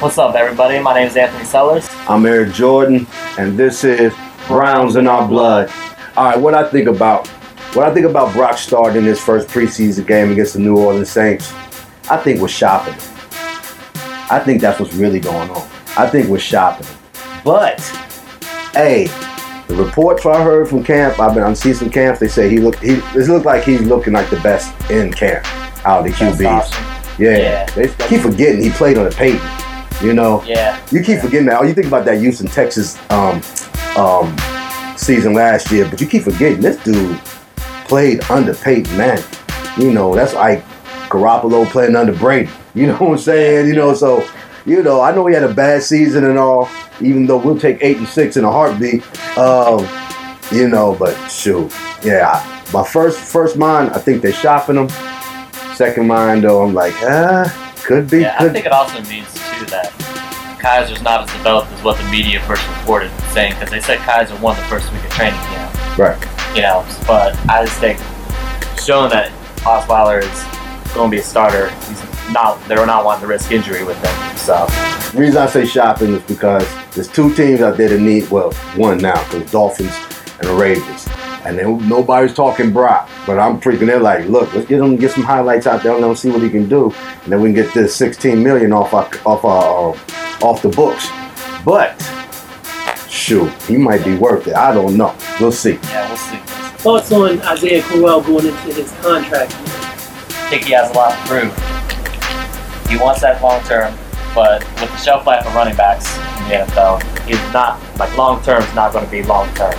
What's up, everybody? My name is Anthony Sellers. I'm Eric Jordan, and this is Browns in Our Blood. All right, what I think about what I think about Brock starting his first preseason game against the New Orleans Saints, I think we're shopping. I think that's what's really going on. I think we're shopping. But hey, the reports I heard from camp, I've been on season camp. They say he look he it looked like he's looking like the best in camp out of the QBs. option. Yeah, Yeah. they keep forgetting he played on the Peyton. You know, Yeah. you keep forgetting that. Oh, you think about that Houston, Texas um, um, season last year, but you keep forgetting this dude played under Peyton Manning. You know, that's like Garoppolo playing under Brady. You know what I'm saying? You know, so you know, I know he had a bad season and all. Even though we'll take eight and six in a heartbeat, um, you know, but shoot, yeah. I- My first first mind, I think they're shopping him. Second mind, though, I'm like, ah, could be, Yeah, I think it also means too that Kizer's not as developed as what the media first reported, saying because they said Kaiser won the first week of training camp. right. You know, but I just think showing that Osweiler is going to be a starter, he's not. They're not wanting to risk injury with him. So The reason I say shopping is because there's two teams out there that need, well, one now, because Dolphins and the Ravens. And then nobody's talking Brock, but I'm freaking. They're like, look, let's get him, get some highlights out there, and let him see what he can do, and then we can get this 16 million off our, off our, uh, off the books. But shoot, he might be worth it. I don't know. We'll see. yeah, we'll see. Thoughts on Isaiah Crowell going into his contract? I think he has a lot to prove. He wants that long term, but with the shelf life of running backs in the NFL, he's not like long term is not going to be long term.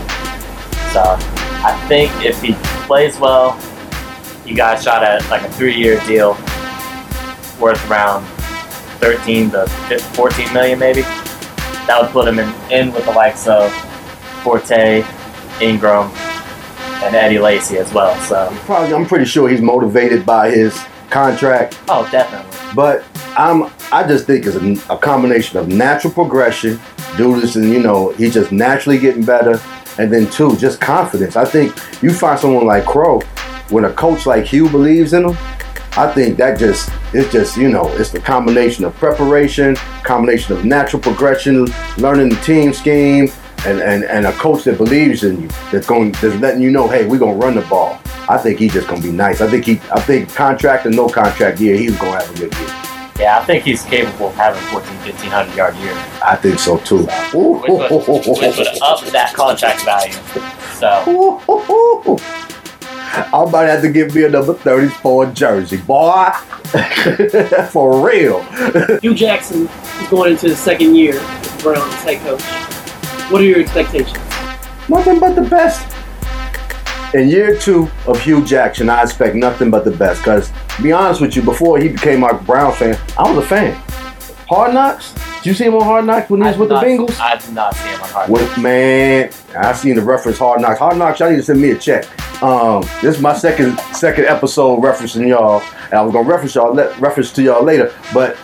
So I think if he plays well, you got a shot at like a three year deal worth around 13 to 15 14 million maybe. That would put him in, in with the likes of Forte, Ingram, and Eddie Lacy as well. So Probably, I'm pretty sure he's motivated by his contract. oh definitely. But I'm I just think it's a, a combination of natural progression, do this and you know, he's just naturally getting better, and then two, just confidence. I think you find someone like Crow, when a coach like Hue believes in him, I think that just it's just, you know, it's the combination of preparation, combination of natural progression, learning the team scheme, and, and, and a coach that believes in you, that's going that's letting you know, hey, we're gonna run the ball. I think he's just gonna be nice. I think he I think contract or no contract year, he's gonna have a good year. Yeah, I think he's capable of having 14, 1500 yard year. I think so too. Which would, which would up that contract value. So, I might have to give me a number 34 jersey, boy. For real. Hue Jackson is going into his second year as Browns head coach. What are your expectations? Nothing but the best. In year two of Hue Jackson, I expect nothing but the best. Because, to be honest with you, before he became our Brown fan, I was a fan. Hard Knocks? Did you see him on Hard Knocks when he was I with did the not- Bengals? I did not see him on hard. Knocks. What man? I seen the reference Hard Knocks. Hard Knocks, y'all need to send me a check. Um, this is my second second episode referencing y'all, and I was gonna reference y'all let, reference to y'all later, but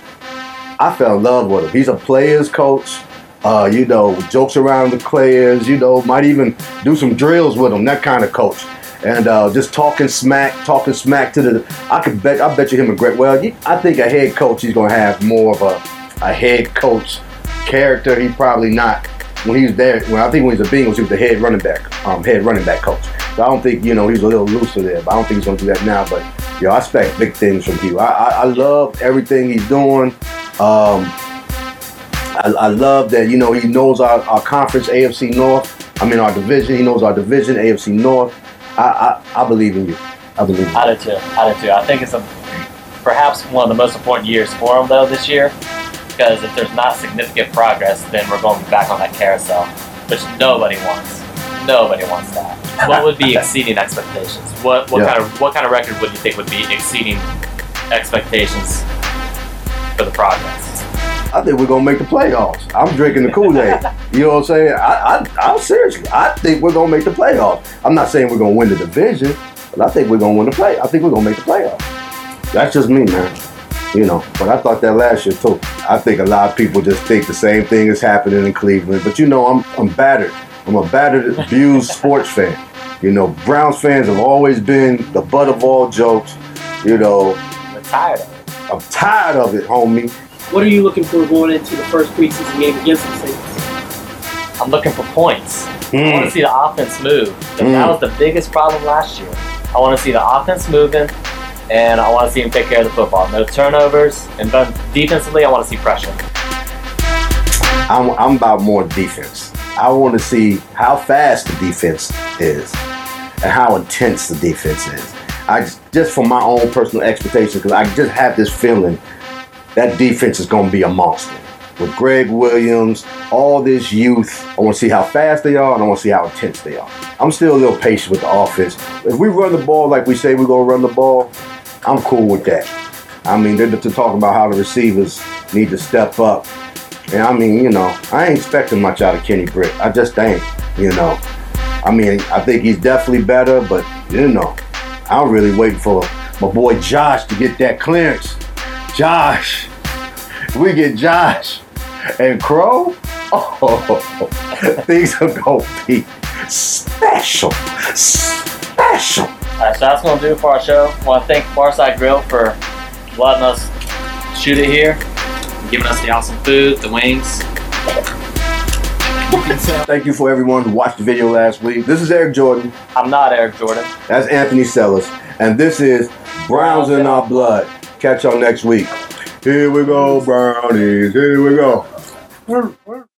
I fell in love with him. He's a players coach. Uh, you know, jokes around the players. You know, might even do some drills with them. That kind of coach. And uh, just talking smack, talking smack to the. I could bet. I bet you him a great. Well, I think a head coach. He's gonna have more of a a head coach character. He probably not when he was there. When I think when he was a Bengals, he was the head running back, um, head running back coach. So I don't think you know he's a little looser there. But I don't think he's gonna do that now. But yo, I expect big things from Hue. I I, I love everything he's doing. Um, I, I love that you know he knows our, our conference AFC North. I mean our division. He knows our division AFC North. I I, I believe in you. I believe in you. I do too. I do too. I think it's a perhaps one of the most important years for him though this year, because if there's not significant progress, then we're going back on that carousel, which nobody wants. Nobody wants that. What would be exceeding expectations? What what Yeah. kind of what kind of record would you think would be exceeding expectations for the progress? I think we're gonna make the playoffs. I'm drinking the Kool-Aid. you know what I'm saying? I, I, I'm seriously. I think we're gonna make the playoffs. I'm not saying we're gonna win the division, but I think we're gonna win the play. I think we're gonna make the playoffs. That's just me, man. You know, but I thought that last year too. I think a lot of people just think the same thing is happening in Cleveland. But you know, I'm I'm battered. I'm a battered, abused sports fan. You know, Browns fans have always been the butt of all jokes. You know, I'm tired of it. I'm tired of it, homie. What are you looking for going into the first preseason game against the Saints? I'm looking for points. I want Mm. to see the offense move. Mm. That was the biggest problem last year. I want to see the offense moving, and I want to see him take care of the football. No turnovers, and then defensively, I want to see pressure. I'm, I'm about more defense. I want to see how fast the defense is and how intense the defense is. I just, just from my own personal expectation, because I just have this feeling that defense is going to be a monster. With Gregg Williams, all this youth, I want to see how fast they are and I want to see how intense they are. I'm still a little patient with the offense. If we run the ball like we say we're going to run the ball, I'm cool with that. I mean, they're to talk about how the receivers need to step up and I mean, you know, I ain't expecting much out of Kenny Britt. I just ain't, you know. I mean, I think he's definitely better, but you know, I'm really waiting for my boy Josh to get that clearance. Josh, we get Josh and Crow. Oh, things are gonna be special, special. All right, so that's going to do it for our show. I want to thank Barside Grill for letting us shoot it here, and giving us the awesome food, the wings. Thank you for everyone who watched the video last week. This is Eric Jordan. I'm not Eric Jordan. That's Anthony Sellers. And this is Browns in Our Blood. Catch y'all next week. Here we go, Brownies. Here we go.